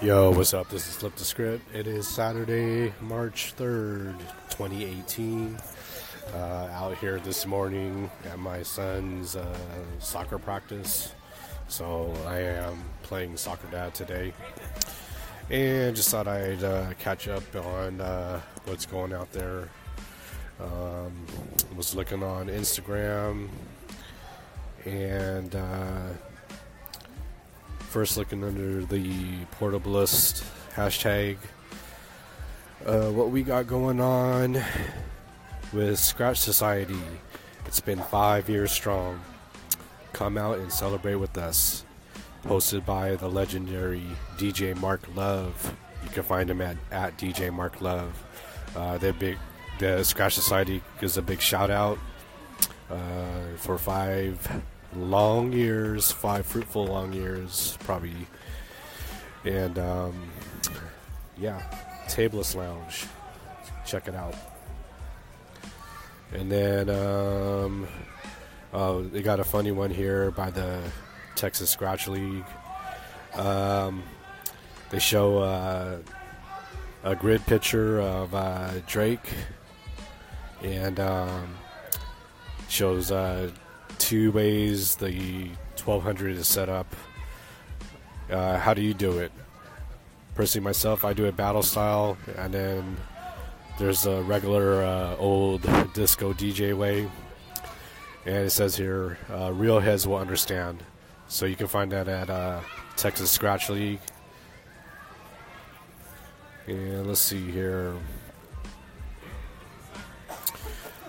Yo, what's up? This is Flip the Script. It is Saturday, March 3rd, 2018. Uh, out here this morning at my son's uh, soccer practice. So I am playing soccer dad today. And just thought I'd uh, catch up on uh, what's going out there. Um, was looking on Instagram and uh, first looking under the portablist hashtag. Uh, what we got going on with Scratch Society. It's been five years strong. Come out and celebrate with us. Hosted by the legendary DJ Mark Love. You can find him at, at DJ Mark Love. Uh, they're big. The Scratch Society gives a big shout out uh, for five long years, five fruitful long years, probably. And um, yeah, Tableless Lounge. Check it out. And then um, oh, they got a funny one here by the Texas Scratch League. Um, they show uh, a grid picture of uh, Drake and um, shows uh, two ways the 1200 is set up. Uh, how do you do it? Personally, myself, I do it battle style, and then there's a regular uh, old disco DJ way. And it says here, uh, real heads will understand. So you can find that at uh, Texas Scratch League. And let's see here.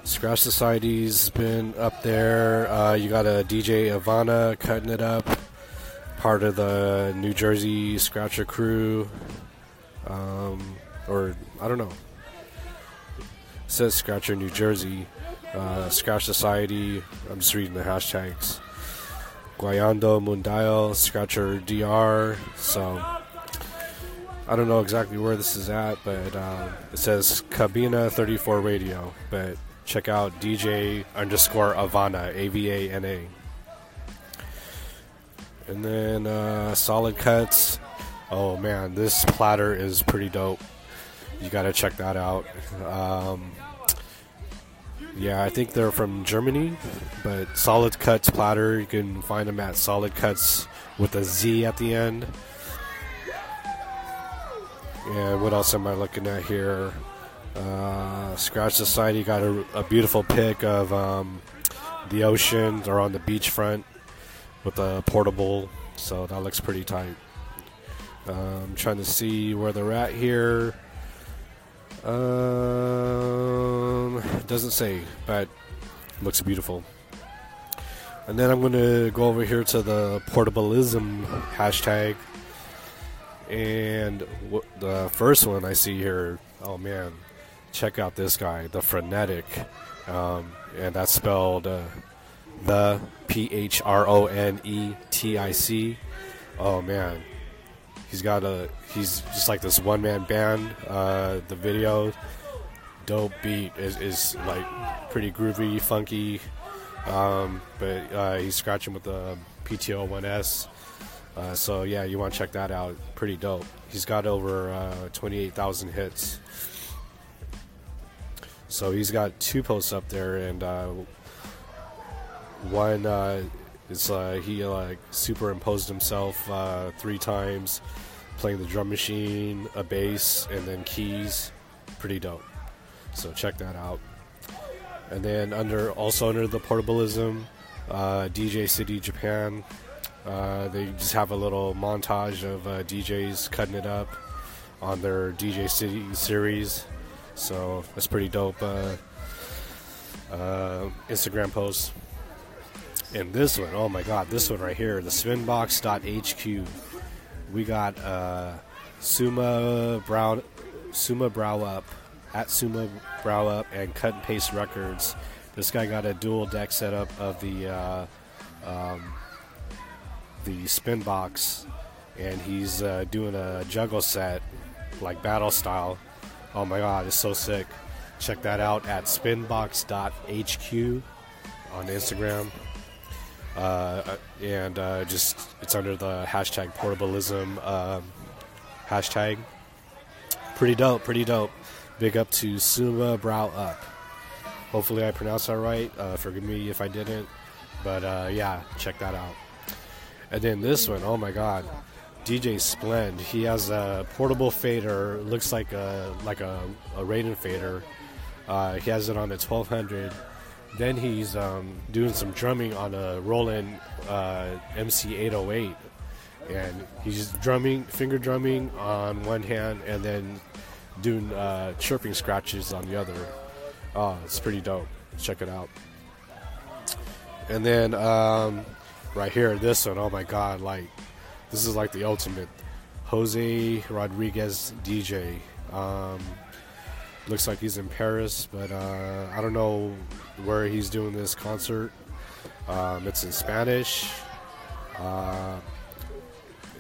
Scratch Society's been up there. Uh, you got a DJ Ivana cutting it up, part of the New Jersey Scratcher crew, um, or I don't know. It says Scratcher New Jersey, uh, Scratch Society. I'm just reading the hashtags. Guayando Mundial, Scratcher DR. So I don't know exactly where this is at, but uh, it says Cabina 34 Radio, but check out DJ underscore Avana, A V A N A. And then uh, Solid Cuts. Oh man, this platter is pretty dope. You gotta check that out. Um, yeah, I think they're from Germany, but Solid Cuts platter. You can find them at Solid Cuts with a Z at the end. And what else am I looking at here? Uh, Scratch Society got a, a beautiful pic of um, the ocean. They're on the beachfront with a portable, so that looks pretty tight. I'm trying to see where they're at here. Um, doesn't say, but looks beautiful. And then I'm going to go over here to the portableism hashtag. And the first one I see here, oh man, check out this guy, the Phronetic. Um, and that's spelled uh, the P H R O N E T I C. Oh man, he's got a he's just like this one man band. Uh, the video, dope beat is, is like pretty groovy, funky. Um, but uh, he's scratching with the PTO 1S. Uh, so yeah, you want to check that out. Pretty dope. He's got over uh, 28,000 hits. So he's got two posts up there, and uh, one uh, is uh, he like superimposed himself uh, three times, playing the drum machine, a bass, and then keys. Pretty dope. So check that out. And then under also under the portableism, uh, DJ City Japan. Uh, they just have a little montage of DJs cutting it up on their DJ City series. So that's pretty dope. Uh, uh, Instagram post. And this one, oh my god, this one right here, the spinbox.hq. We got uh, Suma Brow Suma Brow Up at Suma Brow Up and Cut and Paste Records. This guy got a dual deck setup of the uh, um, the spin box, and he's uh, doing a juggle set like battle style. Oh my god, it's so sick! Check that out at spinbox.hq on Instagram. uh, and uh, just it's under the hashtag portablism um, hashtag. Pretty dope, pretty dope. Big up to Suma Brow Up. Hopefully I pronounced that right. Uh, forgive me if I didn't, but uh, yeah, check that out. And then this one, oh my god, DJ Splend. He has a portable fader, looks like a like a, a Raiden fader. Uh, he has it on the 1200 then he's um, doing some drumming on a Roland uh, MC808, and he's drumming, finger drumming on one hand, and then doing uh, chirping scratches on the other. Oh, it's pretty dope. Check it out. And then um, right here, this one, oh my god, like this is like the ultimate Jose Rodriguez DJ. Um, looks like he's in Paris, but uh, I don't know where he's doing this concert. Um, it's in Spanish, uh,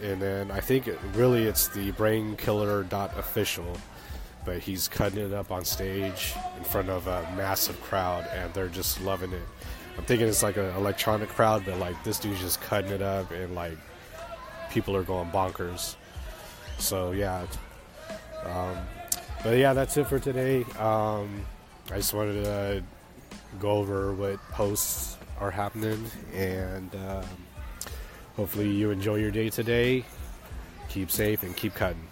and then I think it, really it's the Brain Killer dot official, but he's cutting it up on stage in front of a massive crowd, and they're just loving it. I'm thinking it's like an electronic crowd, but like this dude's just cutting it up, and like people are going bonkers. So yeah. Um, but yeah, that's it for today. Um, I just wanted to go over what posts are happening, and um, hopefully you enjoy your day today. Keep safe and keep cutting.